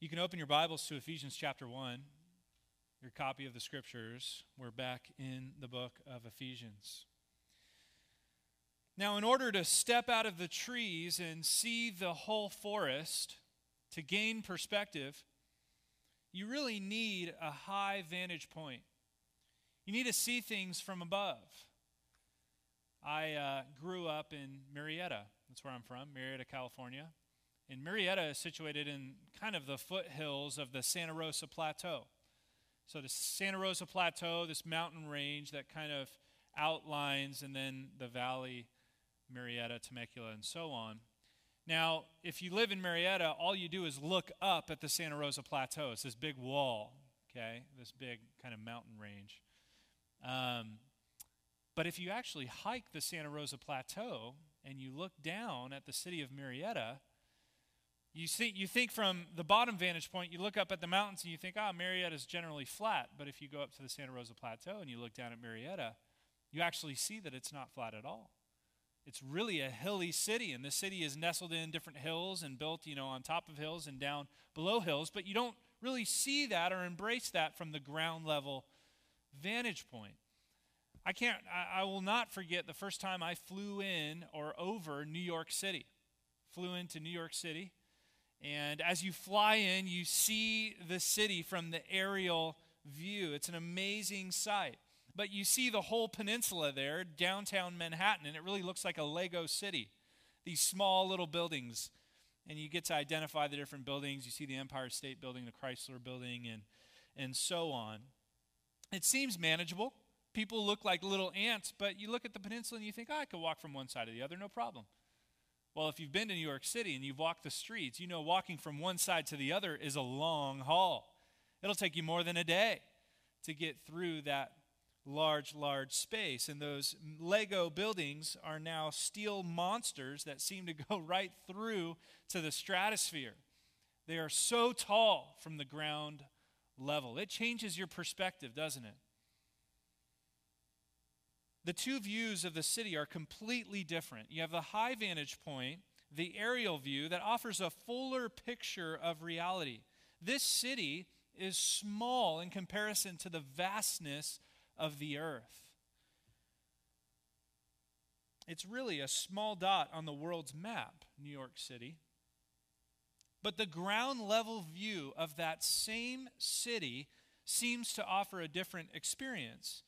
You can open your Bibles to Ephesians chapter 1, your copy of the scriptures. We're back in the book of Ephesians. Now, in order to step out of the trees and see the whole forest, to gain perspective, you really need a high vantage point. You need to see things from above. I uh, grew up in Murrieta. That's where I'm from, Murrieta, California. And Murrieta is situated in kind of the foothills of the Santa Rosa Plateau. So, the Santa Rosa Plateau, this mountain range that kind of outlines, and then the valley, Murrieta, Temecula, and so on. Now, if you live in Murrieta, all you do is look up at the Santa Rosa Plateau. It's this big wall, okay? This big kind of mountain range. Um, but if you actually hike the Santa Rosa Plateau and you look down at the city of Murrieta, you, see, you think from the bottom vantage point, you look up at the mountains and you think, ah, Murrieta is generally flat. But if you go up to the Santa Rosa Plateau and you look down at Murrieta, you actually see that it's not flat at all. It's really a hilly city, and the city is nestled in different hills and built, you know, on top of hills and down below hills, but you don't really see that or embrace that from the ground level vantage point. I can't, I, I will not forget the first time I flew in or over New York City. Flew into New York City and as you fly in, you see the city from the aerial view. It's an amazing sight. But you see the whole peninsula there, downtown Manhattan, and it really looks like a Lego city. These small little buildings. And you get to identify the different buildings. You see the Empire State Building, the Chrysler Building, and, and so on. It seems manageable. People look like little ants, but you look at the peninsula and you think, oh, I could walk from one side to the other, no problem. Well, if you've been to New York City and you've walked the streets, you know walking from one side to the other is a long haul. It'll take you more than a day to get through that large, large space. And those Lego buildings are now steel monsters that seem to go right through to the stratosphere. They are so tall from the ground level. It changes your perspective, doesn't it? The two views of the city are completely different. You have the high vantage point, the aerial view, that offers a fuller picture of reality. This city is small in comparison to the vastness of the earth. It's really a small dot on the world's map, New York City. But the ground level view of that same city seems to offer a different experience.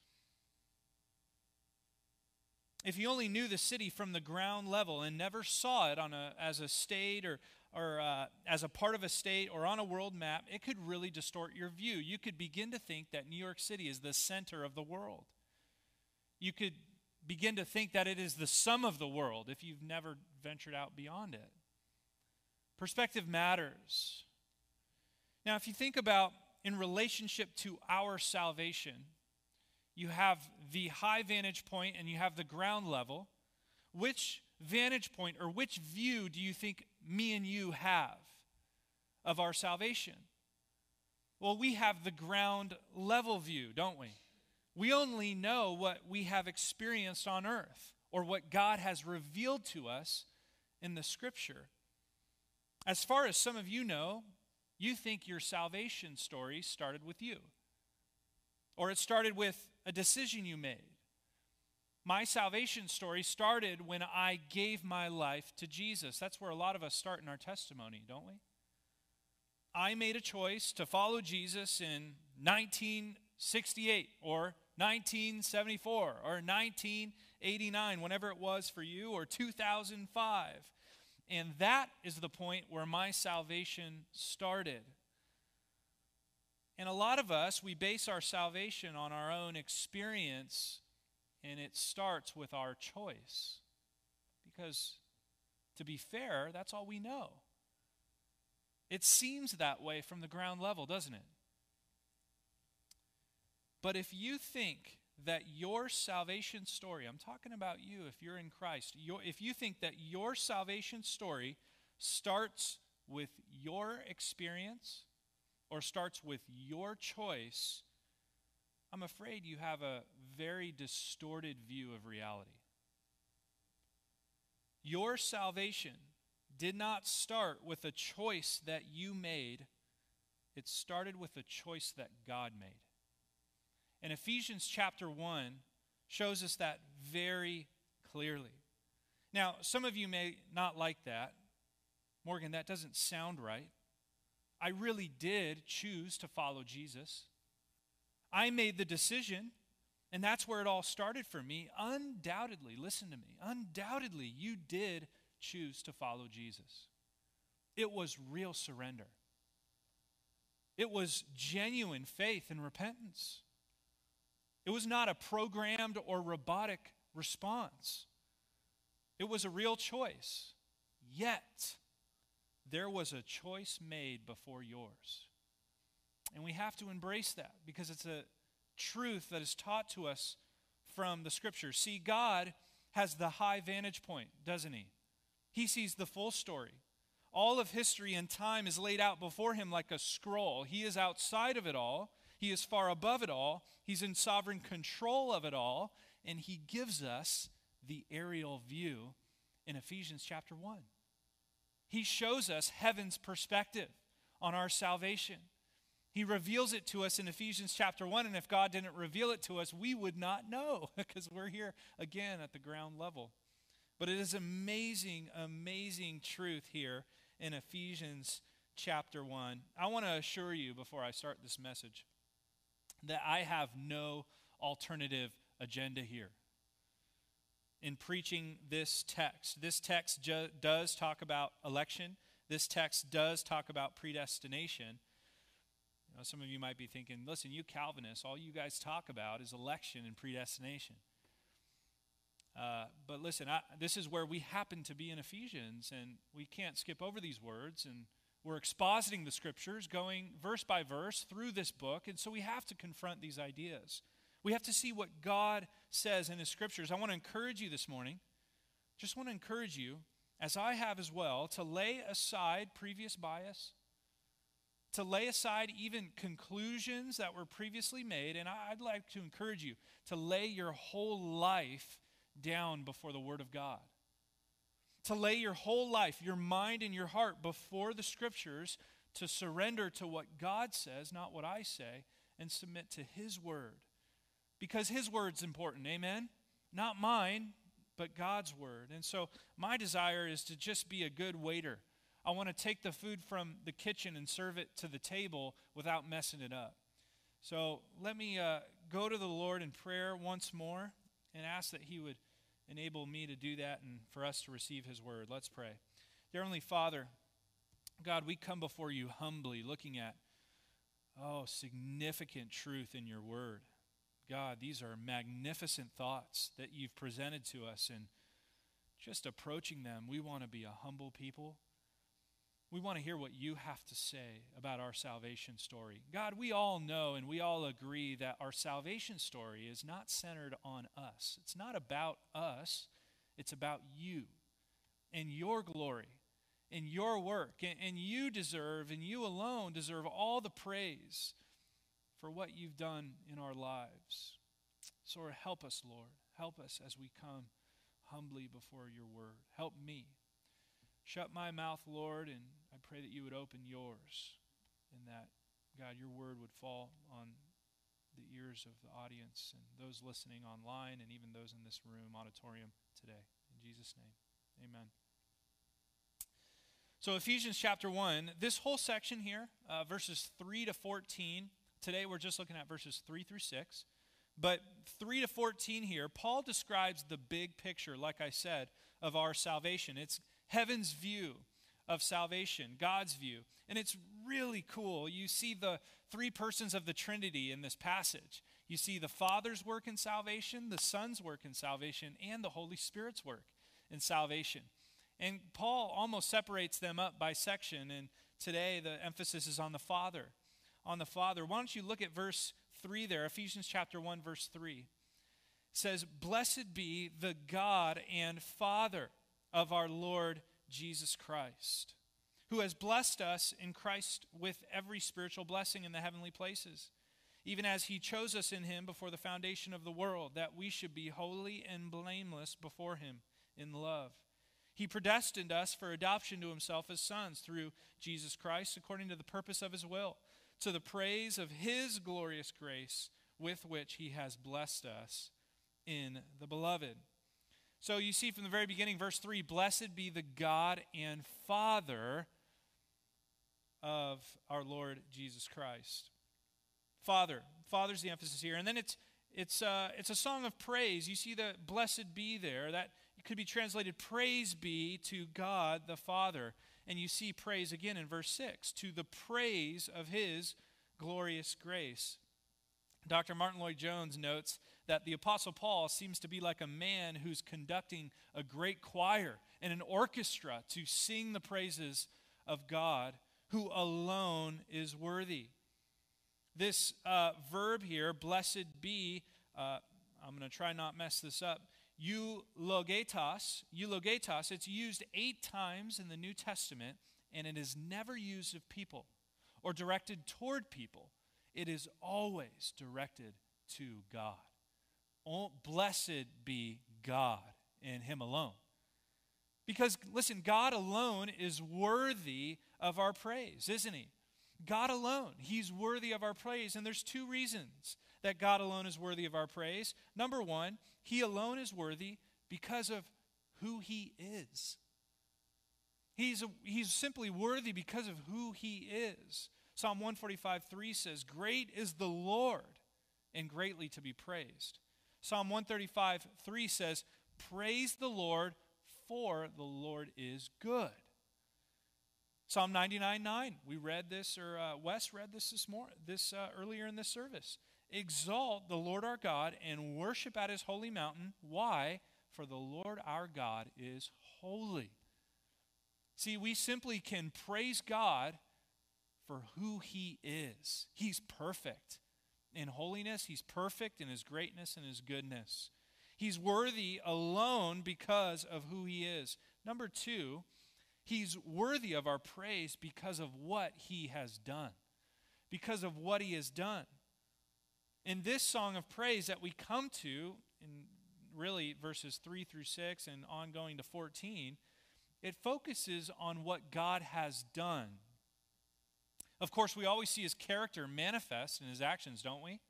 If you only knew the city from the ground level and never saw it on a, as a state or, or uh, as a part of a state or on a world map, it could really distort your view. You could begin to think that New York City is the center of the world. You could begin to think that it is the sum of the world if you've never ventured out beyond it. Perspective matters. Now, if you think about in relationship to our salvation, you have the high vantage point and you have the ground level. Which vantage point or which view do you think me and you have of our salvation? Well, we have the ground level view, don't we? We only know what we have experienced on earth or what God has revealed to us in the scripture. As far as some of you know, you think your salvation story started with you. Or it started with a decision you made. My salvation story started when I gave my life to Jesus. That's where a lot of us start in our testimony, don't we? I made a choice to follow Jesus in 1968 or 1974 or 1989, whenever it was for you, or 2005. And that is the point where my salvation started. And a lot of us, we base our salvation on our own experience, and it starts with our choice. Because, to be fair, that's all we know. It seems that way from the ground level, doesn't it? But if you think that your salvation story, I'm talking about you if you're in Christ, your, if you think that your salvation story starts with your experience, or starts with your choice, I'm afraid you have a very distorted view of reality. Your salvation did not start with a choice that you made it started with a choice that God made. And Ephesians chapter 1 shows us that very clearly. Now, some of you may not like that. Morgan, that doesn't sound right. I really did choose to follow Jesus. I made the decision, and that's where it all started for me. Undoubtedly, listen to me, undoubtedly, you did choose to follow Jesus. It was real surrender, it was genuine faith and repentance. It was not a programmed or robotic response. It was a real choice. Yet, there was a choice made before yours. And we have to embrace that because it's a truth that is taught to us from the scriptures. See, God has the high vantage point, doesn't he? He sees the full story. All of history and time is laid out before him like a scroll. He is outside of it all, he is far above it all, he's in sovereign control of it all, and he gives us the aerial view in Ephesians chapter 1. He shows us heaven's perspective on our salvation. He reveals it to us in Ephesians chapter 1, and if God didn't reveal it to us, we would not know because we're here again at the ground level. But it is amazing, amazing truth here in Ephesians chapter 1. I want to assure you before I start this message that I have no alternative agenda here in preaching this text. This text ju- does talk about election, this text does talk about predestination. You know, some of you might be thinking, listen, you Calvinists, all you guys talk about is election and predestination. Uh, but listen, I, this is where we happen to be in Ephesians, and we can't skip over these words. And we're expositing the scriptures, going verse by verse through this book, and so we have to confront these ideas. We have to see what God says in His scriptures. I want to encourage you this morning, just want to encourage you, as I have as well, to lay aside previous bias, to lay aside even conclusions that were previously made. And I'd like to encourage you to lay your whole life down before the Word of God. To lay your whole life, your mind and your heart before the Scriptures, to surrender to what God says, not what I say, and submit to His Word because His word's important. Amen? Not mine, but God's word. And so my desire is to just be a good waiter. I want to take the food from the kitchen and serve it to the table without messing it up. So let me uh, go to the Lord in prayer once more and ask that He would enable me to do that and for us to receive His word. Let's pray. Dear Heavenly Father, God, we come before you humbly looking at, oh, significant truth in your word. God, these are magnificent thoughts that you've presented to us. And just approaching them, we want to be a humble people. We want to hear what you have to say about our salvation story. God, we all know and we all agree that our salvation story is not centered on us. It's not about us, it's about you and your glory and your work. And, you deserve, and you alone deserve all the praise for what you've done in our lives. So help us, Lord. Help us as we come humbly before your word. Help me. Shut my mouth, Lord, and I pray that you would open yours and that, God, your word would fall on the ears of the audience and those listening online and even those in this room, auditorium today. In Jesus' name, amen. So, Ephesians chapter 1, this whole section here, uh, verses 3 to 14, Today we're just looking at verses 3 through 6. But 3 to 14 here, Paul describes the big picture, like I said, of our salvation. It's heaven's view of salvation, God's view. And it's really cool. You see the three persons of the Trinity in this passage. You see the Father's work in salvation, the Son's work in salvation, and the Holy Spirit's work in salvation. And Paul almost separates them up by section. And today the emphasis is on the Father on the Father. Why don't you look at verse 3 there, Ephesians chapter 1, verse 3. It says, Blessed be the God and Father of our Lord Jesus Christ, who has blessed us in Christ with every spiritual blessing in the heavenly places, even as he chose us in him before the foundation of the world, that we should be holy and blameless before him in love. He predestined us for adoption to himself as sons through Jesus Christ, according to the purpose of his will to the praise of his glorious grace with which he has blessed us in the beloved. So you see from the very beginning, verse 3 Blessed be the God and Father of our Lord Jesus Christ. Father. Father's the emphasis here. And then it's, it's, uh, it's a song of praise. You see the blessed be there. That could be translated praise be to God the Father. And you see praise again in verse 6 to the praise of his glorious grace. Dr. Martyn Lloyd-Jones notes that the Apostle Paul seems to be like a man who's conducting a great choir and an orchestra to sing the praises of God, who alone is worthy. This uh, verb here, blessed be, uh, I'm going to try not mess this up. Eulogetos, eulogetos, it's used eight times in the New Testament, and it is never used of people or directed toward people. It is always directed to God. Blessed be God and Him alone. Because, listen, God alone is worthy of our praise, isn't He? God alone. He's worthy of our praise. And there's two reasons that God alone is worthy of our praise. Number one, He alone is worthy because of who He is. He's, a, he's simply worthy because of who He is. Psalm 145 3 says, Great is the Lord and greatly to be praised. Psalm 135 3 says, Praise the Lord, for the Lord is good. Psalm 99 9, we read this, or uh, Wes read this this morning, this uh, earlier in this service. Exalt the Lord our God and worship at his holy mountain. Why? For the Lord our God is holy. See, we simply can praise God for who he is. He's perfect in holiness, he's perfect in his greatness and his goodness. He's worthy alone because of who he is. Number two, He's worthy of our praise because of what he has done. Because of what he has done. In this song of praise that we come to, in really verses 3 through 6 and ongoing to 14, it focuses on what God has done. Of course, we always see his character manifest in his actions, don't we?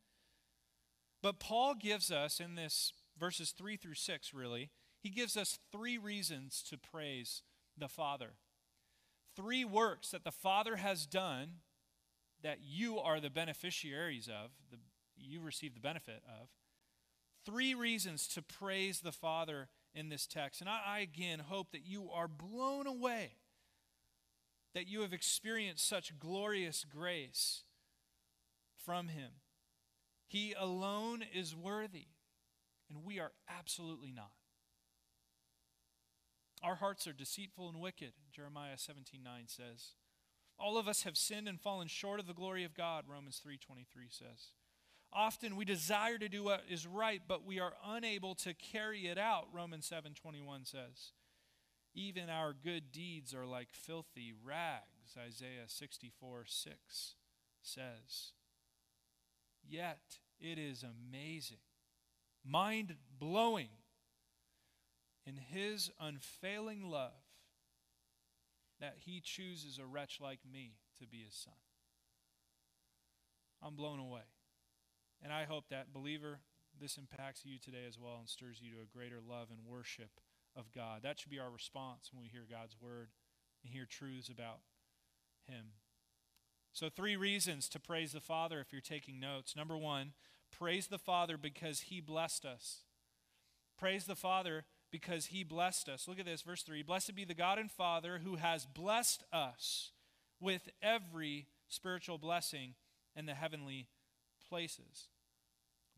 But Paul gives us in this verses 3 through 6, really, he gives us three reasons to praise the Father. Three works that the Father has done that you are the beneficiaries of, the, you receive the benefit of. Three reasons to praise the Father in this text. And I, I again hope that you are blown away, that you have experienced such glorious grace from Him. He alone is worthy, and we are absolutely not. Our hearts are deceitful and wicked, Jeremiah 17 9 says. All of us have sinned and fallen short of the glory of God, Romans 3:23 says. Often we desire to do what is right, but we are unable to carry it out, Romans 7:21 says. Even our good deeds are like filthy rags, Isaiah 64 6 says. Yet it is amazing, mind blowing in his unfailing love that he chooses a wretch like me to be his son. I'm blown away. And I hope that, believer, this impacts you today as well and stirs you to a greater love and worship of God. That should be our response when we hear God's word and hear truths about him. So, three reasons to praise the Father if you're taking notes. Number one, praise the Father because he blessed us. Praise the Father because he blessed us. Look at this, verse 3 Blessed be the God and Father who has blessed us with every spiritual blessing in the heavenly places.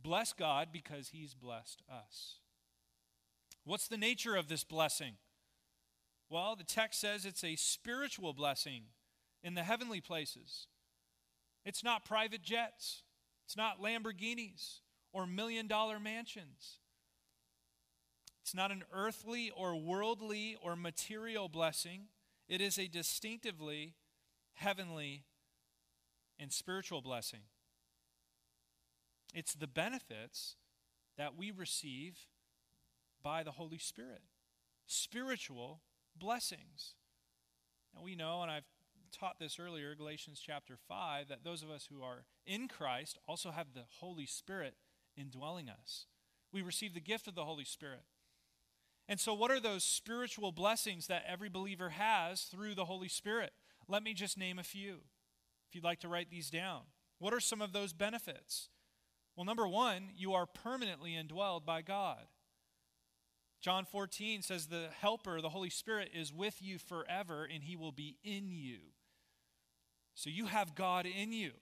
Bless God because he's blessed us. What's the nature of this blessing? Well, the text says it's a spiritual blessing in the heavenly places. It's not private jets, it's not Lamborghinis or million dollar mansions. It's not an earthly or worldly or material blessing, it is a distinctively heavenly and spiritual blessing. It's the benefits that we receive by the Holy Spirit. Spiritual blessings. And we know, and I've taught this earlier, Galatians chapter 5, that those of us who are in Christ also have the Holy Spirit indwelling us. We receive the gift of the Holy Spirit. And so, what are those spiritual blessings that every believer has through the Holy Spirit? Let me just name a few. If you'd like to write these down, what are some of those benefits? Well, number one, you are permanently indwelled by God. John 14 says, The Helper, the Holy Spirit, is with you forever, and he will be in you. So you have God in you.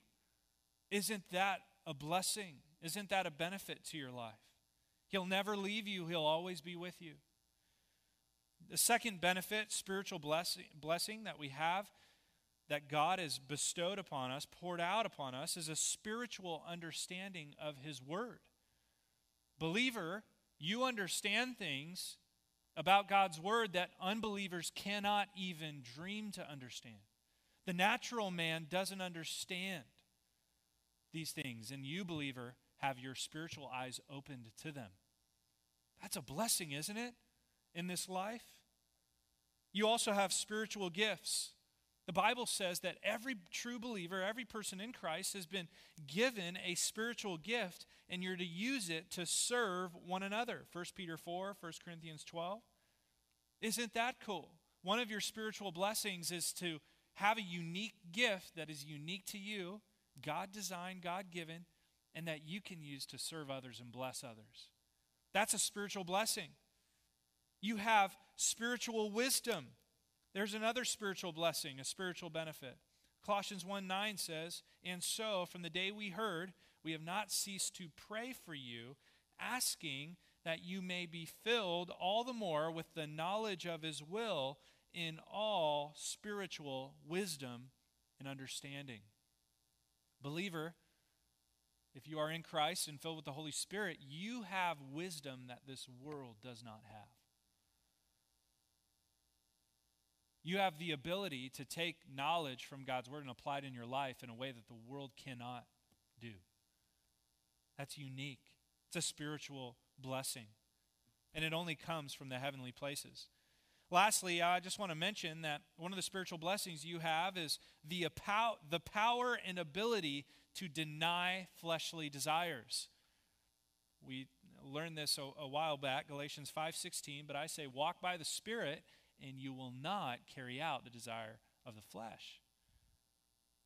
Isn't that a blessing? Isn't that a benefit to your life? He'll never leave you, He'll always be with you. The second benefit, spiritual blessing, blessing that we have, that God has bestowed upon us, poured out upon us, is a spiritual understanding of His Word. Believer, you understand things about God's Word that unbelievers cannot even dream to understand. The natural man doesn't understand these things, and you, believer, have your spiritual eyes opened to them. That's a blessing, isn't it, in this life? You also have spiritual gifts. The Bible says that every true believer, every person in Christ, has been given a spiritual gift, and you're to use it to serve one another. 1 Peter 4, 1 Corinthians 12. Isn't that cool? One of your spiritual blessings is to have a unique gift that is unique to you, God designed, God given, and that you can use to serve others and bless others. That's a spiritual blessing. You have spiritual wisdom. There's another spiritual blessing, a spiritual benefit. Colossians 1 9 says, And so, from the day we heard, we have not ceased to pray for you, asking that you may be filled all the more with the knowledge of his will in all spiritual wisdom and understanding. Believer, if you are in Christ and filled with the Holy Spirit, you have wisdom that this world does not have. You have the ability to take knowledge from God's Word and apply it in your life in a way that the world cannot do. That's unique. It's a spiritual blessing. And it only comes from the heavenly places. Lastly, I just want to mention that one of the spiritual blessings you have is the, the power and ability to deny fleshly desires. We learned this a, a while back, Galatians 5:16, but I say walk by the spirit and you will not carry out the desire of the flesh.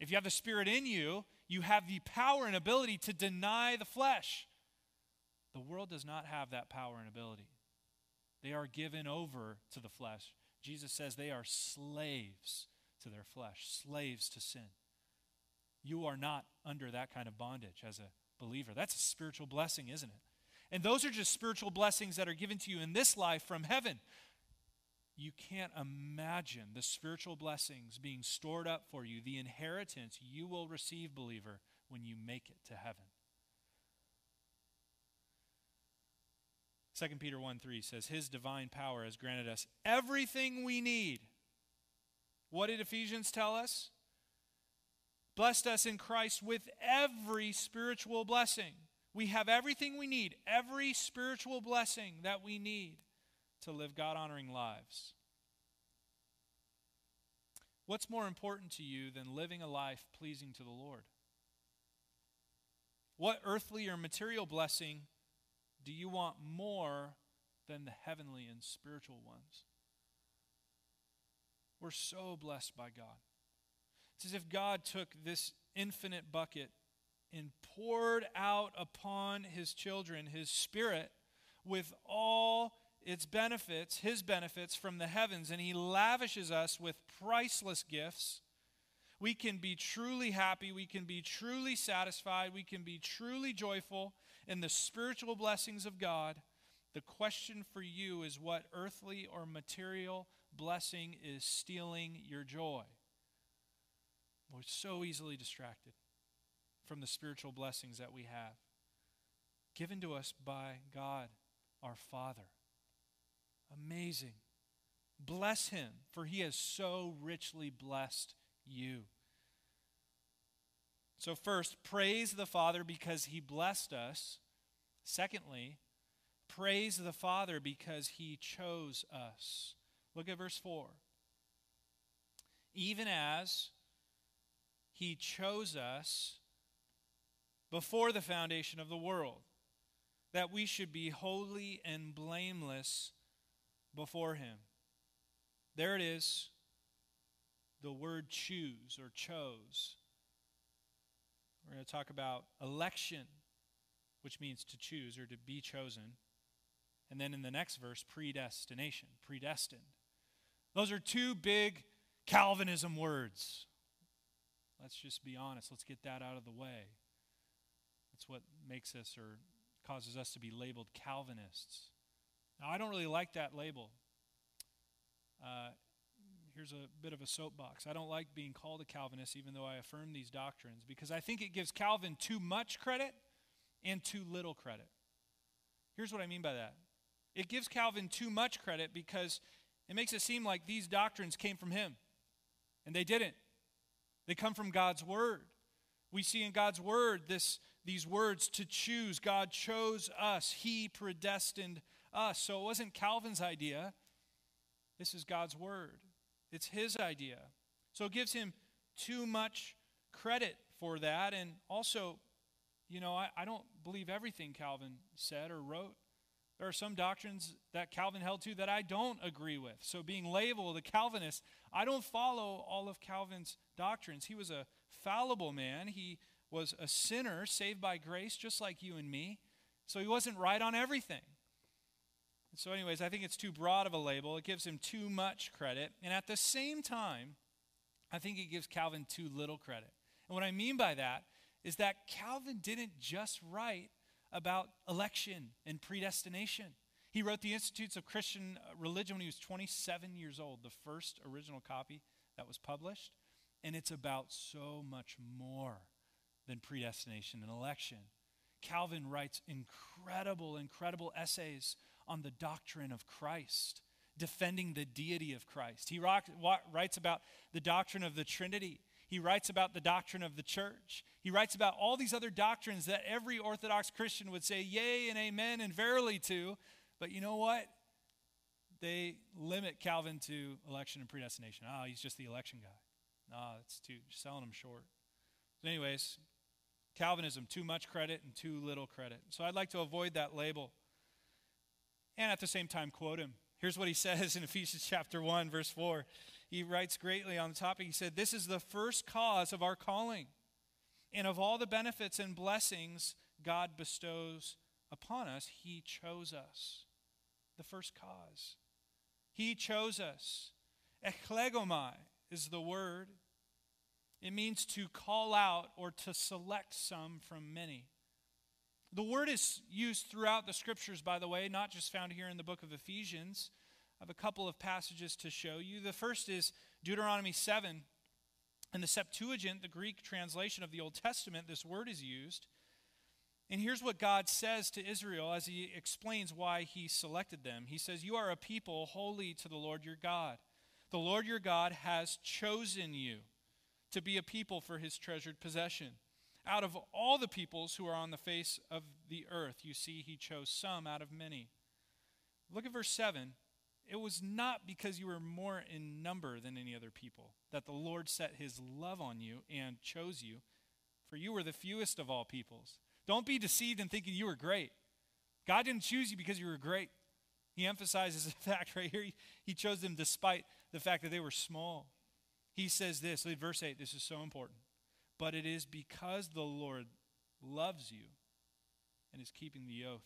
If you have the spirit in you, you have the power and ability to deny the flesh. The world does not have that power and ability. They are given over to the flesh. Jesus says they are slaves to their flesh, slaves to sin. You are not under that kind of bondage as a believer. That's a spiritual blessing, isn't it? And those are just spiritual blessings that are given to you in this life from heaven. You can't imagine the spiritual blessings being stored up for you, the inheritance you will receive, believer, when you make it to heaven. 2 Peter 1 3 says, His divine power has granted us everything we need. What did Ephesians tell us? blessed us in Christ with every spiritual blessing. We have everything we need, every spiritual blessing that we need to live God honoring lives. What's more important to you than living a life pleasing to the Lord? What earthly or material blessing do you want more than the heavenly and spiritual ones? We're so blessed by God. It's as if God took this infinite bucket and poured out upon his children his spirit with all its benefits, his benefits from the heavens, and he lavishes us with priceless gifts. We can be truly happy, we can be truly satisfied, we can be truly joyful in the spiritual blessings of God. The question for you is what earthly or material blessing is stealing your joy? We're so easily distracted from the spiritual blessings that we have given to us by God our Father. Amazing. Bless him, for he has so richly blessed you. So, first, praise the Father because he blessed us. Secondly, praise the Father because he chose us. Look at verse 4. even as he chose us before the foundation of the world, that we should be holy and blameless before him. There it is, the word choose or chose. We're going to talk about election, which means to choose or to be chosen. And then in the next verse, predestination, predestined. Those are two big Calvinism words. Let's just be honest. Let's get that out of the way. That's what makes us or causes us to be labeled Calvinists. Now, I don't really like that label. Uh, here's a bit of a soapbox. I don't like being called a Calvinist, even though I affirm these doctrines, because I think it gives Calvin too much credit and too little credit. Here's what I mean by that it gives Calvin too much credit because it makes it seem like these doctrines came from him, and they didn't. They come from God's Word. We see in God's Word this, these words to choose. God chose us, He predestined us. So it wasn't Calvin's idea. This is God's Word, it's His idea. So it gives him too much credit for that. And also, you know, I, I don't believe everything Calvin said or wrote. There are some doctrines that Calvin held to that I don't agree with. So, being labeled a Calvinist, I don't follow all of Calvin's doctrines. He was a fallible man, he was a sinner saved by grace, just like you and me. So, he wasn't right on everything. So, anyways, I think it's too broad of a label. It gives him too much credit. And at the same time, I think it gives Calvin too little credit. And what I mean by that is that Calvin didn't just write about election and predestination. He wrote the Institutes of Christian uh, Religion when he was 27 years old, the first original copy that was published. And it's about so much more than predestination and election. Calvin writes incredible, incredible essays on the doctrine of Christ, defending the deity of Christ. He writes about the doctrine of the Trinity. He writes about the doctrine of the church. He writes about all these other doctrines that every Orthodox Christian would say yea and amen and verily to. But you know what? They limit Calvin to election and predestination. Oh, he's just the election guy. Ah, no, that's too selling him short. So, anyways, Calvinism, too much credit and too little credit. So I'd like to avoid that label and at the same time quote him. Here's what he says in Ephesians chapter 1, verse 4. He writes greatly on the topic. He said, This is the first cause of our calling, and of all the benefits and blessings God bestows upon us, He chose us. The first cause. He chose us. Eklegomai is the word. It means to call out or to select some from many. The word is used throughout the scriptures, by the way, not just found here in the book of Ephesians. I have a couple of passages to show you. The first is Deuteronomy 7. In the Septuagint, the Greek translation of the Old Testament, this word is used. And here's what God says to Israel as he explains why he selected them. He says, You are a people holy to the Lord your God. The Lord your God has chosen you to be a people for his treasured possession. Out of all the peoples who are on the face of the earth, you see, he chose some out of many. Look at verse 7. It was not because you were more in number than any other people that the Lord set his love on you and chose you, for you were the fewest of all peoples. Don't be deceived in thinking you were great. God didn't choose you because you were great. He emphasizes the fact right here, he chose them despite the fact that they were small. He says this, verse 8, this is so important but it is because the Lord loves you and is keeping the oath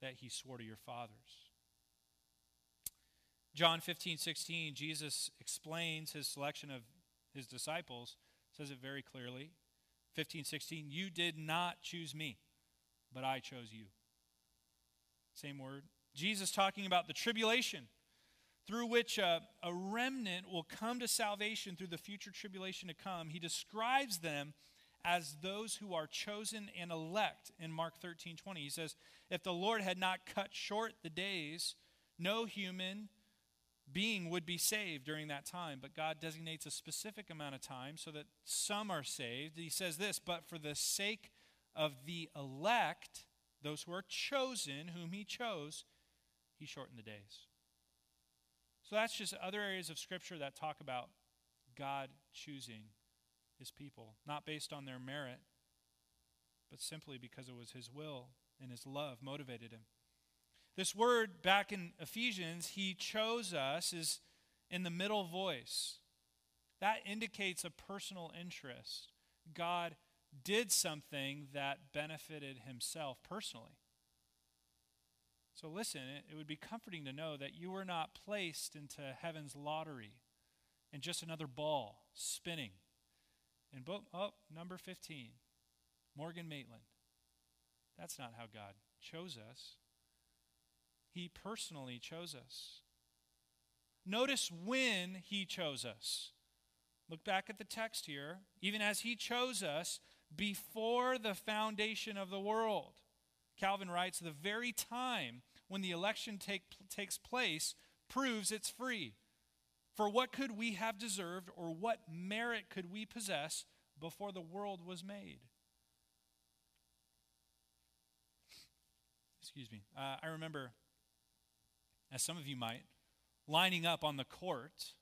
that he swore to your fathers. John 15, 16, Jesus explains his selection of his disciples, says it very clearly. 15, 16, you did not choose me, but I chose you. Same word. Jesus talking about the tribulation through which a, a, remnant will come to salvation through the future tribulation to come. He describes them as those who are chosen and elect in Mark 13 20. He says, If the Lord had not cut short the days, no human being would be saved during that time. But God designates a specific amount of time so that some are saved. He says this, but for the sake of the elect, those who are chosen, whom He chose, He shortened the days. So that's just other areas of Scripture that talk about God choosing his people, not based on their merit, but simply because it was his will and his love motivated him. This word back in Ephesians, he chose us, is in the middle voice. That indicates a personal interest. God did something that benefited himself personally. So listen, it, would be comforting to know that you were not placed into heaven's lottery and just another ball spinning. And bo- oh, number 15, Morgan Maitland. That's not how God chose us. He personally chose us. Notice when He chose us. Look back at the text here. Even as He chose us before the foundation of the world. Calvin writes, the very time when the election take, takes place proves it's free. For what could we have deserved, or what merit could we possess before the world was made? Excuse me. Uh, I remember, as some of you might, lining up on the court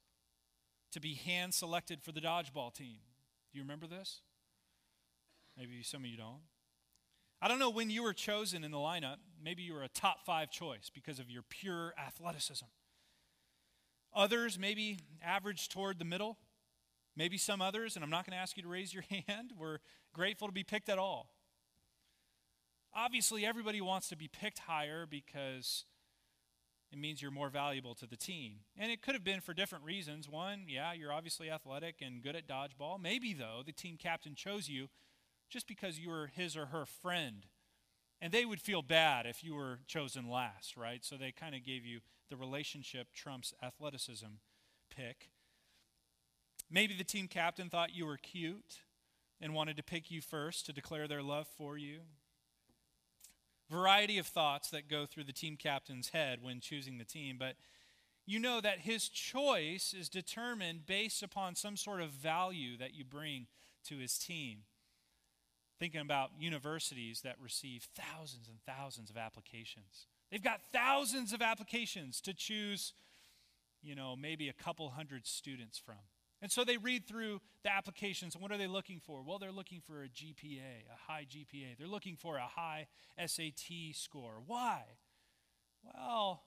to be hand selected for the dodgeball team. Do you remember this? Maybe some of you don't. I don't know when you were chosen in the lineup. Maybe you were a top five choice because of your pure athleticism. Others maybe average toward the middle. Maybe some others, and I'm not going to ask you to raise your hand, were grateful to be picked at all. Obviously, everybody wants to be picked higher because it means you're more valuable to the team. And it could have been for different reasons. One, yeah, you're obviously athletic and good at dodgeball. Maybe, though, the team captain chose you just because you were his or her friend. And they would feel bad if you were chosen last, right? So they kind of gave you the relationship trumps athleticism pick. Maybe the team captain thought you were cute and wanted to pick you first to declare their love for you. Variety of thoughts that go through the team captain's head when choosing the team, but you know that his choice is determined based upon some sort of value that you bring to his team thinking about universities that receive thousands and thousands of applications. They've got thousands of applications to choose, you know, maybe a couple hundred students from. And so they read through the applications, and what are they looking for? Well, they're looking for a GPA, a high GPA. They're looking for a high SAT score. Why? Well,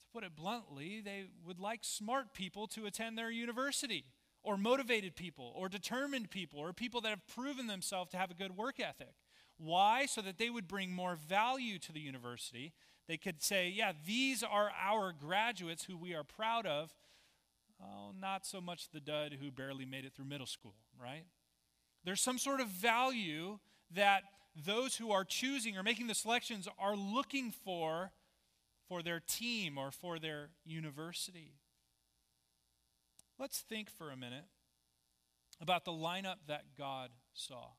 to put it bluntly, they would like smart people to attend their university or motivated people or determined people or people that have proven themselves to have a good work ethic. Why? So that they would bring more value to the university. They could say, yeah, these are our graduates who we are proud of. Oh, not so much the dud who barely made it through middle school, right? There's some sort of value that those who are choosing or making the selections are looking for for their team or for their university. Let's think for a minute about the lineup that God saw.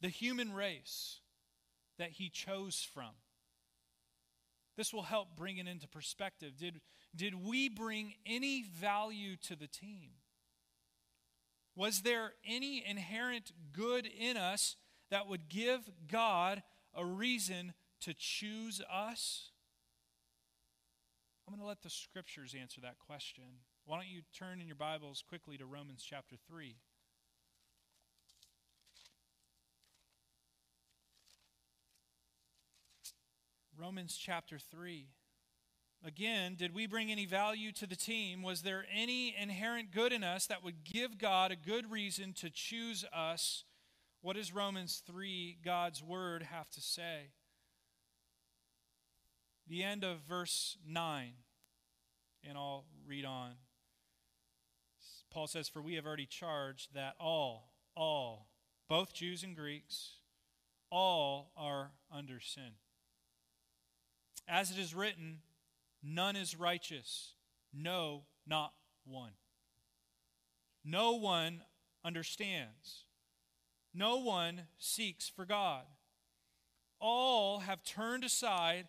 The human race that he chose from. This will help bring it into perspective. Did, did we bring any value to the team? Was there any inherent good in us that would give God a reason to choose us? I'm going to let the scriptures answer that question. Why don't you turn in your Bibles quickly to Romans chapter 3? Romans chapter 3. Again, did we bring any value to the team? Was there any inherent good in us that would give God a good reason to choose us? What does Romans 3, God's word, have to say? The end of verse 9, and I'll read on. Paul says, For we have already charged that all, all, both Jews and Greeks, all are under sin. As it is written, none is righteous, no, not one. No one understands. No one seeks for God. All have turned aside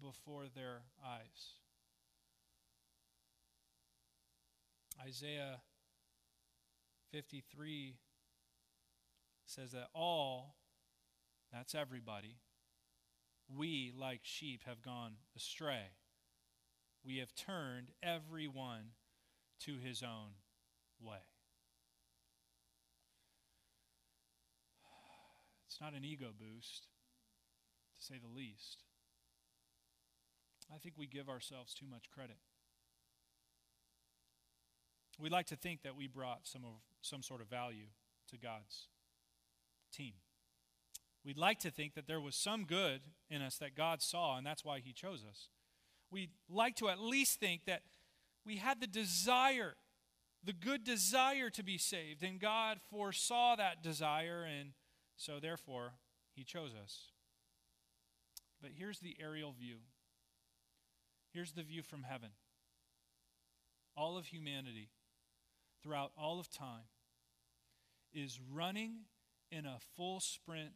before their eyes. Isaiah 53 says that all, that's everybody, we like sheep have gone astray. We have turned everyone to his own way. It's not an ego boost, to say the least. I think we give ourselves too much credit. We like to think that we brought some, of, some sort of value to God's team. We'd like to think that there was some good in us that God saw, and that's why He chose us. We'd like to at least think that we had the desire, the good desire to be saved, and God foresaw that desire, and so therefore He chose us. But here's the aerial view. Here's the view from heaven. All of humanity throughout all of time is running in a full sprint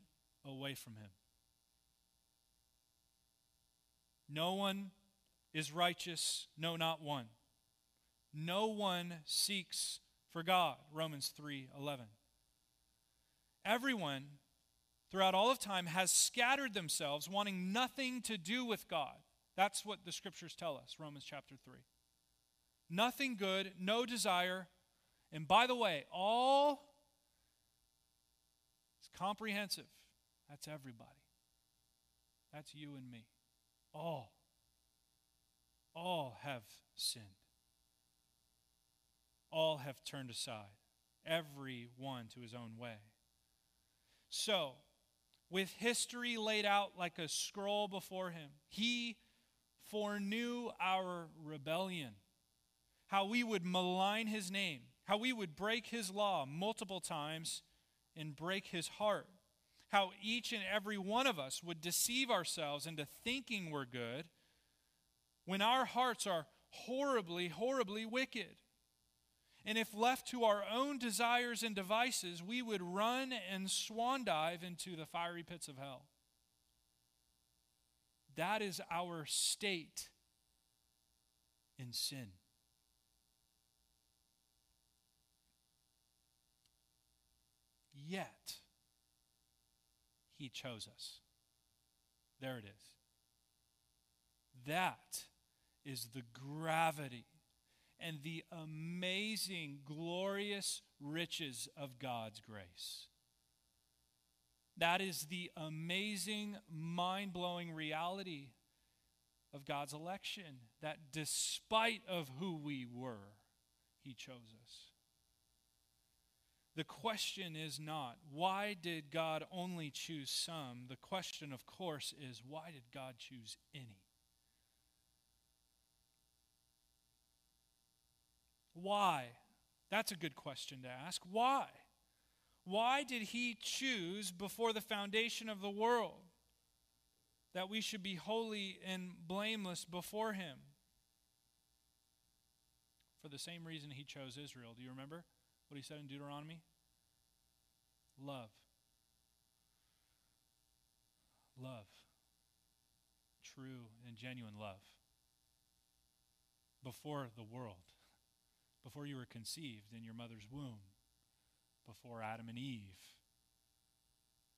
away from Him. No one is righteous, no, not one. No one seeks for God, Romans 3 11. Everyone throughout all of time has scattered themselves, wanting nothing to do with God. That's what the scriptures tell us, Romans chapter 3. Nothing good, no desire, and by the way, all is comprehensive. That's everybody. That's you and me. All. All have sinned. All have turned aside. Every one to his own way. So, with history laid out like a scroll before him, he foreknew our rebellion, how we would malign his name, how we would break his law multiple times and break his heart, how each and every one of us would deceive ourselves into thinking we're good when our hearts are horribly, horribly wicked. And if left to our own desires and devices, we would run and swan dive into the fiery pits of hell. That is our state in sin. Yet, He chose us. There it is. That is the gravity and the amazing, glorious riches of God's grace. That is the amazing, mind blowing reality of God's election, that despite of who we were, He chose us. The question is not, why did God only choose some? The question, of course, is, why did God choose any? Why? That's a good question to ask. Why? Why did he choose before the foundation of the world that we should be holy and blameless before him? For the same reason he chose Israel. Do you remember what he said in Deuteronomy? Love. Love. True and genuine love. Before the world before you were conceived in your mother's womb, before Adam and Eve,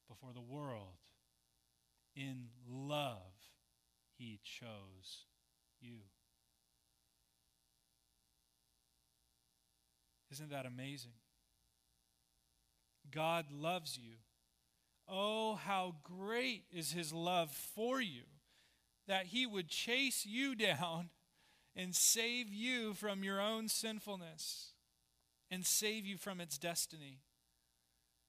before the world. In love, he chose you. Isn't that amazing? God loves you. Oh, how great is his love for you that he would chase you down and save you from your own sinfulness and save you from its destiny.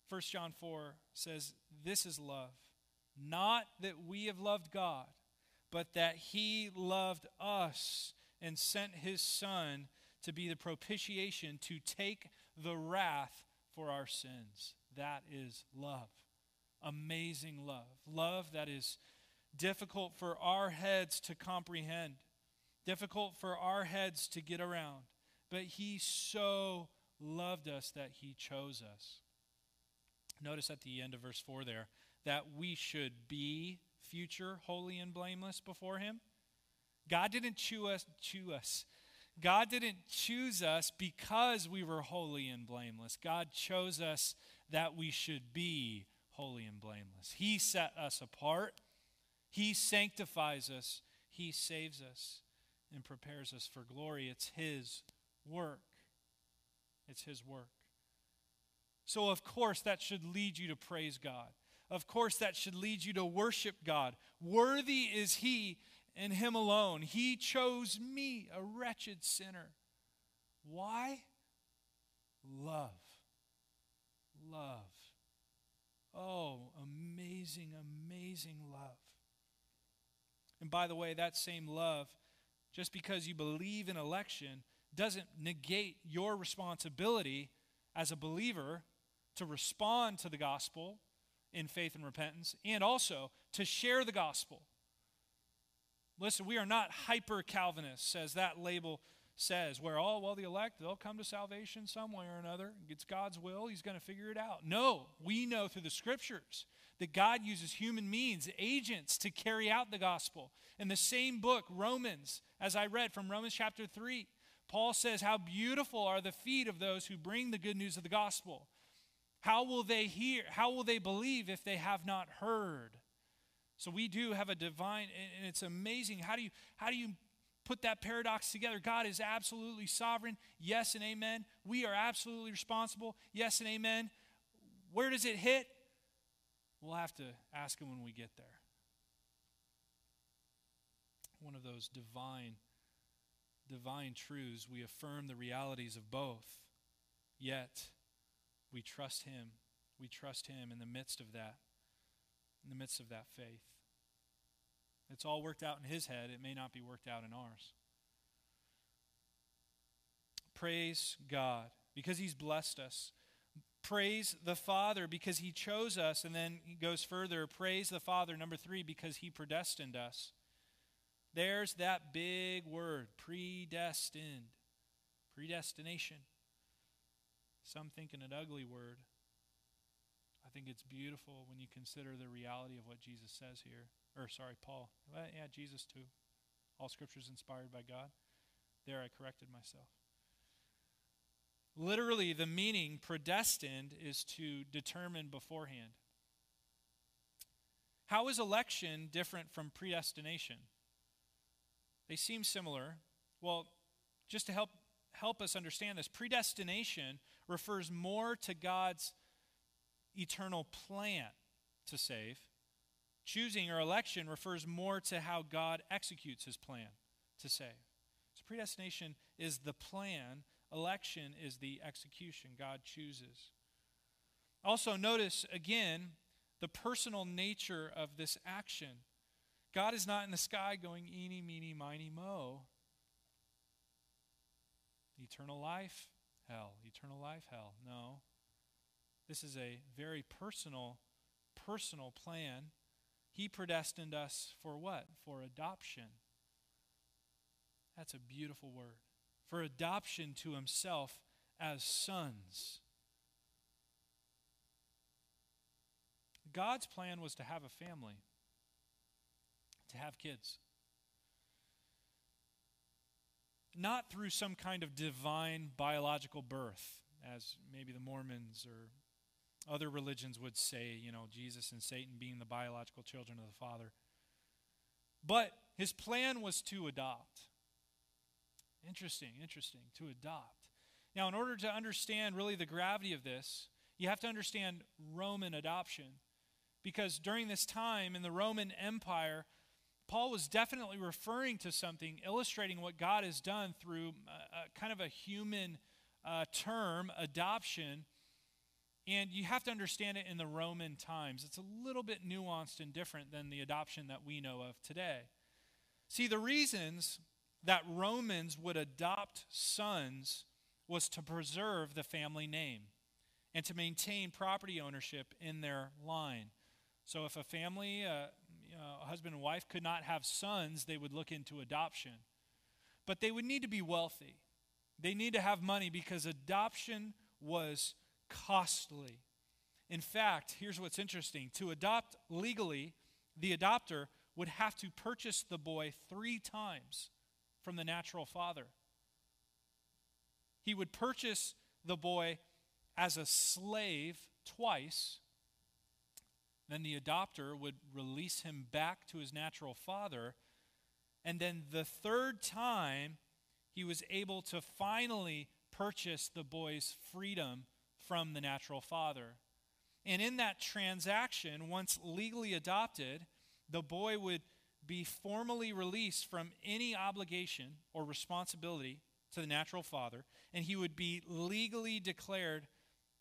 1 John 4 says, This is love, not that we have loved God, but that He loved us and sent His Son to be the propitiation to take the wrath for our sins. That is love. Amazing love. Love that is difficult for our heads to comprehend difficult for our heads to get around, but He so loved us that He chose us. Notice at the end of verse 4 there that we should be future holy and blameless before Him. God didn't chew us, chew us. God didn't choose us because we were holy and blameless. God chose us that we should be holy and blameless. He set us apart. He sanctifies us. He saves us and prepares us for glory. It's His work. It's His work. So, of course, that should lead you to praise God. Of course, that should lead you to worship God. Worthy is He and Him alone. He chose me, a wretched sinner. Why? Love. Love. Oh, amazing, amazing love. And by the way, that same love, just because you believe in election, doesn't negate your responsibility as a believer to respond to the gospel in faith and repentance and also to share the gospel. Listen, we are not hyper Calvinists, as that label says, where, oh, well, the elect, they'll come to salvation some way or another. It's God's will. He's going to figure it out. No, we know through the scriptures that God uses human means, agents, to carry out the gospel. In the same book, Romans, as I read from Romans chapter 3, Paul says, How beautiful are the feet of those who bring the good news of the gospel. How will they hear? How will they believe if they have not heard? So we do have a divine, and it's amazing. How do you how do you put that paradox together? God is absolutely sovereign. Yes and amen. We are absolutely responsible. Yes and amen. Where does it hit? We'll have to ask him when we get there. One of those divine divine truths, we affirm the realities of both. Yet we trust Him. We trust Him in the midst of that, in the midst of that faith. It's all worked out in His head, it may not be worked out in ours. Praise God because He's blessed us. Praise the Father because He chose us. And then He goes further praise the Father, number three, because He predestined us. There's that big word, predestined, predestination. Some think an ugly word. I think it's beautiful when you consider the reality of what Jesus says here. Or, sorry, Paul. Well, yeah, Jesus too. All scripture is inspired by God. There I corrected myself. Literally, the meaning predestined is to determine beforehand. How is election different from predestination? They seem similar. Well, just to help help us understand this, predestination refers more to God's eternal plan to save. Choosing or election refers more to how God executes his plan to save. So predestination is the plan, election is the execution God chooses. Also, notice again the personal nature of this action. God is not in the sky going eeny, meeny, miny, mo. Eternal life, hell. Eternal life, hell. No. This is a very personal, personal plan. He predestined us for what? For adoption. That's a beautiful word. For adoption to himself as sons. God's plan was to have a family, to have kids. not through some kind of divine biological birth, as maybe the Mormons or other religions would say, you know, Jesus and Satan being the biological children of the Father. But his plan was to adopt. Interesting, interesting, to adopt. Now, in order to understand really the gravity of this, you have to understand Roman adoption. Because during this time in the Roman Empire, Paul was definitely referring to something, illustrating what God has done through a, a kind of a human uh, term, adoption. And you have to understand it in the Roman times. It's a little bit nuanced and different than the adoption that we know of today. See, the reasons that Romans would adopt sons was to preserve the family name and to maintain property ownership in their line. So if a family, uh, uh, husband and wife could not have sons, they would look into adoption. But they would need to be wealthy. They need to have money because adoption was costly. In fact, here's what's interesting to adopt legally, the adopter would have to purchase the boy three times from the natural father. He would purchase the boy as a slave twice. Then the adopter would release him back to his natural father. And then the third time, he was able to finally purchase the boy's freedom from the natural father. And in that transaction, once legally adopted, the boy would be formally released from any obligation or responsibility to the natural father, and he would be legally declared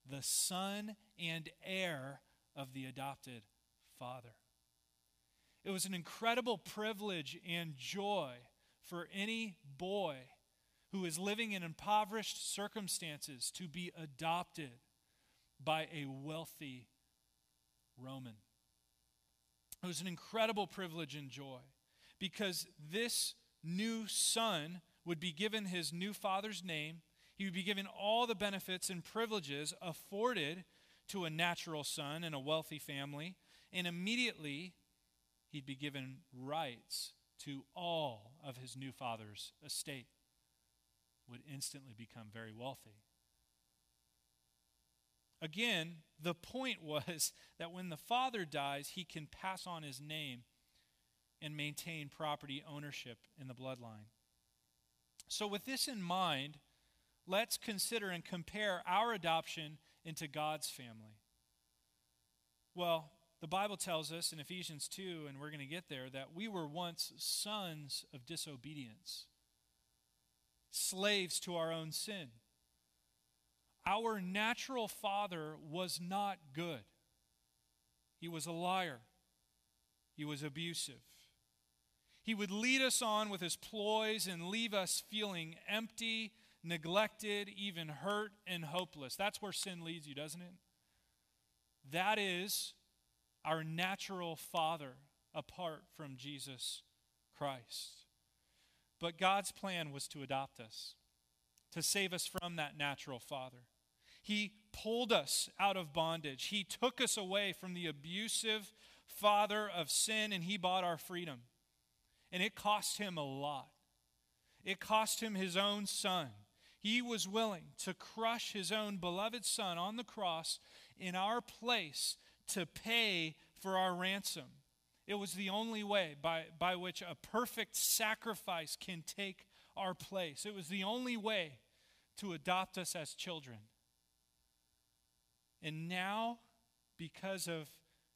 the son and heir of the adopted father. It was an incredible privilege and joy for any boy who is living in impoverished circumstances to be adopted by a wealthy Roman. It was an incredible privilege and joy because this new son would be given his new father's name. He would be given all the benefits and privileges afforded to a natural son in a wealthy family, and immediately he'd be given rights to all of his new father's estate would instantly become very wealthy. Again, the point was that when the father dies, he can pass on his name and maintain property ownership in the bloodline. So, with this in mind, let's consider and compare our adoption into God's family. Well, the Bible tells us in Ephesians 2, and we're going to get there, that we were once sons of disobedience slaves to our own sin. Our natural father was not good. He was a liar. He was abusive. He would lead us on with his ploys and leave us feeling empty, neglected, even hurt and hopeless. That's where sin leads you, doesn't it? That is our natural father apart from Jesus Christ. But God's plan was to adopt us, to save us from that natural father. He pulled us out of bondage. He took us away from the abusive father of sin, and He bought our freedom. And it cost Him a lot. It cost Him His own Son. He was willing to crush His own beloved Son on the cross in our place to pay for our ransom. It was the only way by, by which a perfect sacrifice can take our place. It was the only way to adopt us as children. And now, because of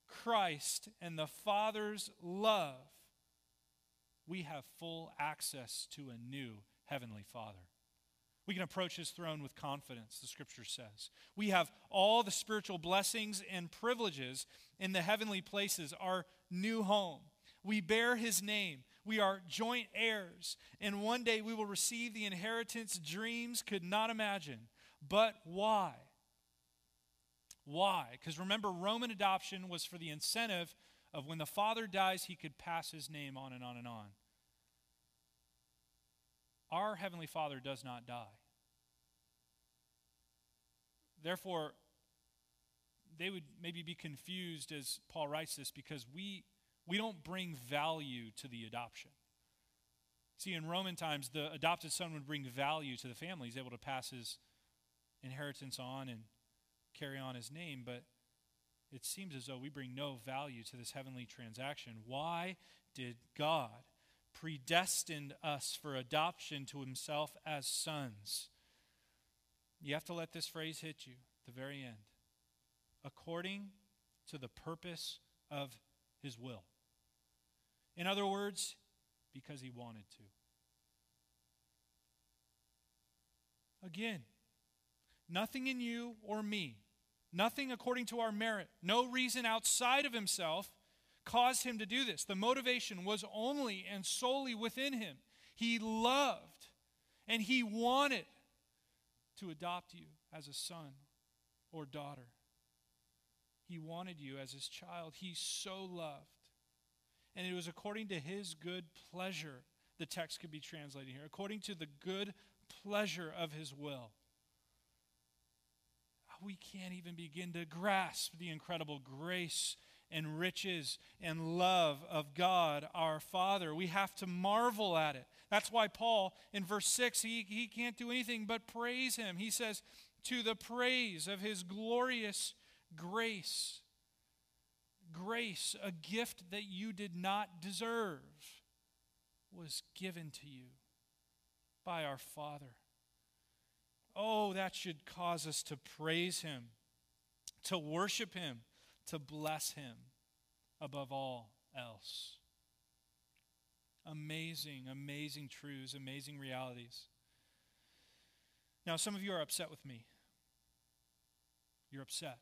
Christ and the Father's love, we have full access to a new Heavenly Father. We can approach his throne with confidence, the scripture says. We have all the spiritual blessings and privileges in the heavenly places, our new home. We bear his name. We are joint heirs. And one day we will receive the inheritance dreams could not imagine. But why? Why? Because remember, Roman adoption was for the incentive of when the father dies, he could pass his name on and on and on. Our Heavenly Father does not die. Therefore, they would maybe be confused as Paul writes this because we, we don't bring value to the adoption. See, in Roman times, the adopted son would bring value to the family. He's able to pass his inheritance on and carry on his name, but it seems as though we bring no value to this heavenly transaction. Why did God predestine us for adoption to himself as sons? You have to let this phrase hit you at the very end. According to the purpose of his will. In other words, because he wanted to. Again, nothing in you or me, nothing according to our merit, no reason outside of himself caused him to do this. The motivation was only and solely within him. He loved and he wanted to adopt you as a son or daughter. He wanted you as his child. He so loved. And it was according to his good pleasure, the text could be translated here. According to the good pleasure of his will. We can't even begin to grasp the incredible grace and riches and love of God our Father. We have to marvel at it. That's why Paul, in verse 6, he, he can't do anything but praise him. He says, To the praise of his glorious grace. Grace, a gift that you did not deserve, was given to you by our Father. Oh, that should cause us to praise him, to worship him, to bless him above all else. Amazing, amazing truths, amazing realities. Now, some of you are upset with me. You're upset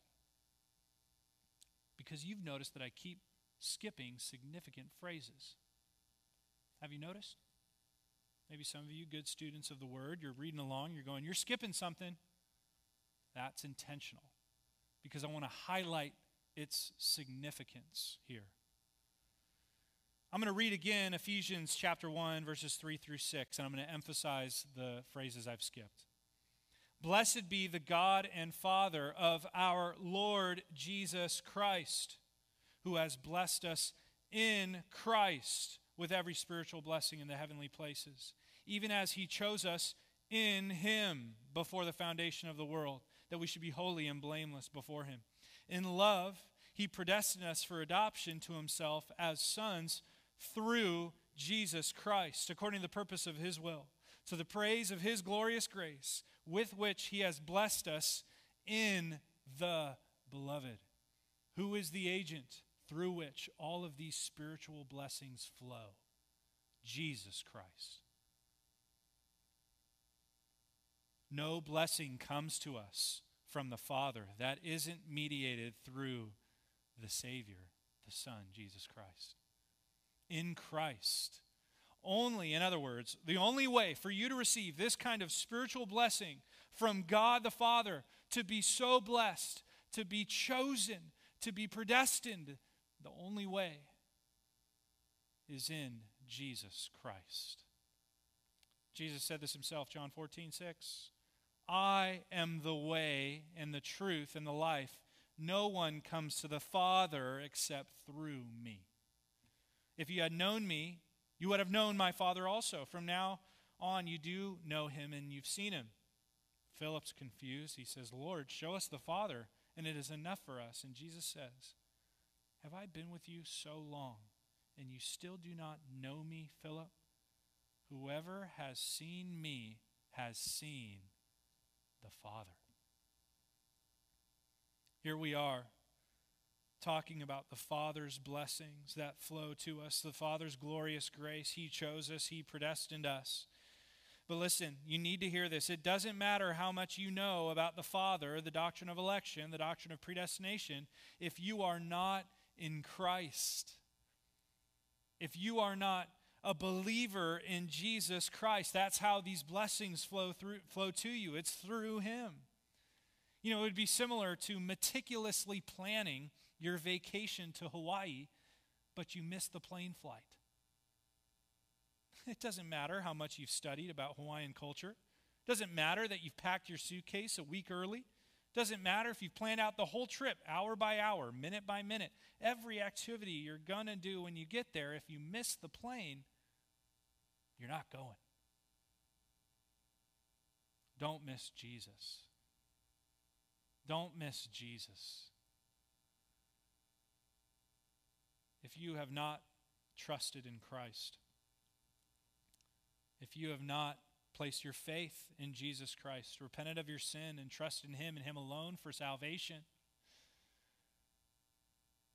because you've noticed that I keep skipping significant phrases. Have you noticed? Maybe some of you, good students of the word, you're reading along, you're going, you're skipping something. That's intentional because I want to highlight its significance here. I'm going to read again Ephesians chapter 1, verses 3 through 6, and I'm going to emphasize the phrases I've skipped. Blessed be the God and Father of our Lord Jesus Christ, who has blessed us in Christ with every spiritual blessing in the heavenly places, even as he chose us in him before the foundation of the world, that we should be holy and blameless before him. In love, he predestined us for adoption to himself as sons through Jesus Christ, according to the purpose of his will, to the praise of his glorious grace, with which he has blessed us in the beloved, who is the agent through which all of these spiritual blessings flow Jesus Christ. No blessing comes to us from the Father that isn't mediated through the Savior, the Son, Jesus Christ. In Christ. Only, in other words, the only way for you to receive this kind of spiritual blessing from God the Father, to be so blessed, to be chosen, to be predestined, the only way is in Jesus Christ. Jesus said this himself, John 14, 6. I am the way and the truth and the life. No one comes to the Father except through me. If you had known me, you would have known my Father also. From now on, you do know him and you've seen him. Philip's confused. He says, Lord, show us the Father, and it is enough for us. And Jesus says, Have I been with you so long, and you still do not know me, Philip? Whoever has seen me has seen the Father. Here we are talking about the Father's blessings that flow to us, the Father's glorious grace. He chose us, He predestined us. But listen, you need to hear this. It doesn't matter how much you know about the Father, the doctrine of election, the doctrine of predestination, if you are not in Christ. If you are not a believer in Jesus Christ, that's how these blessings flow through flow to you. It's through him. You know, it would be similar to meticulously planning your vacation to Hawaii, but you miss the plane flight. It doesn't matter how much you've studied about Hawaiian culture. It doesn't matter that you've packed your suitcase a week early. It doesn't matter if you've planned out the whole trip, hour by hour, minute by minute. Every activity you're going to do when you get there, if you miss the plane, you're not going. Don't miss Jesus. Don't miss Jesus. If you have not trusted in Christ, if you have not placed your faith in Jesus Christ, repented of your sin, and trusted in Him and Him alone for salvation,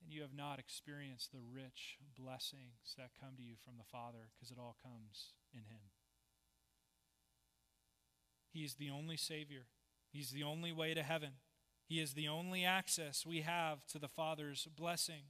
and you have not experienced the rich blessings that come to you from the Father, because it all comes in Him. He is the only Savior, He's the only way to heaven. He is the only access we have to the Father's blessing.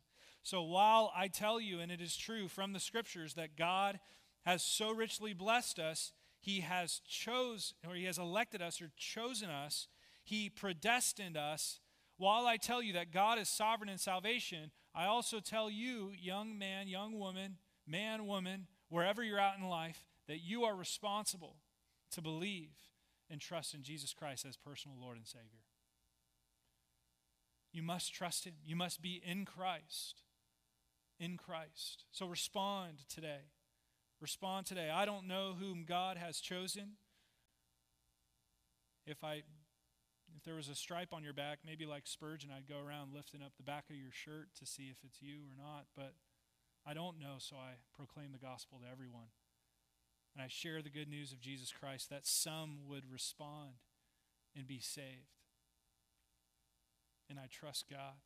So while I tell you, and it is true from the scriptures, that God has so richly blessed us, He has chose or He has elected us or chosen us, He predestined us. While I tell you that God is sovereign in salvation, I also tell you, young man, young woman, man, woman, wherever you're out in life, that you are responsible to believe and trust in Jesus Christ as personal Lord and Savior. You must trust Him. You must be in Christ. In Christ. So respond today. Respond today. I don't know whom God has chosen. If I if there was a stripe on your back, maybe like Spurgeon, I'd go around lifting up the back of your shirt to see if it's you or not. But I don't know, so I proclaim the gospel to everyone. And I share the good news of Jesus Christ that some would respond and be saved. And I trust God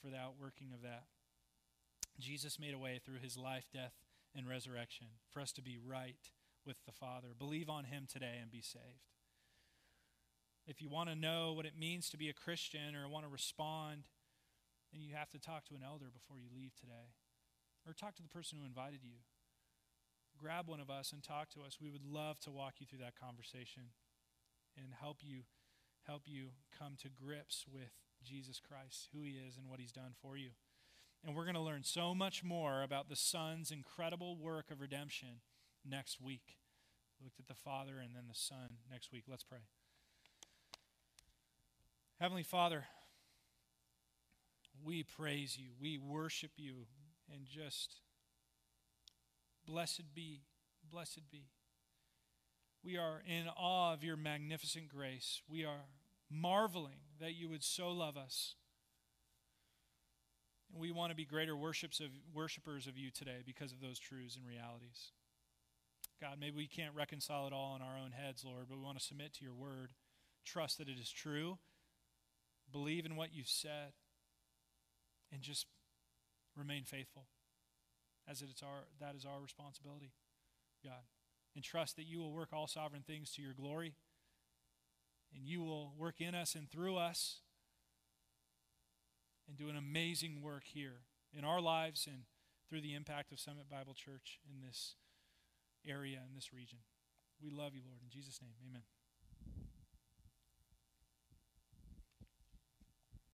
for the outworking of that. Jesus made a way through his life, death, and resurrection for us to be right with the Father. Believe on him today and be saved. If you want to know what it means to be a Christian or want to respond, then you have to talk to an elder before you leave today. Or talk to the person who invited you. Grab one of us and talk to us. We would love to walk you through that conversation and help you help you come to grips with Jesus Christ, who he is and what he's done for you. And we're going to learn so much more about the Son's incredible work of redemption next week. We looked at the Father and then the Son next week. Let's pray. Heavenly Father, we praise you, we worship you, and just blessed be, blessed be. We are in awe of your magnificent grace. We are marveling that you would so love us. And we want to be greater worships of, worshipers of you today because of those truths and realities. God, maybe we can't reconcile it all in our own heads, Lord, but we want to submit to your word, trust that it is true Believe in what you've said and just remain faithful. As it's our that is our responsibility god. And trust that you will work all sovereign things to your glory. And you will work in us and through us and do an amazing work here in our lives and through the impact of Summit Bible Church in this area in this region. We love you lord. In jesus name amen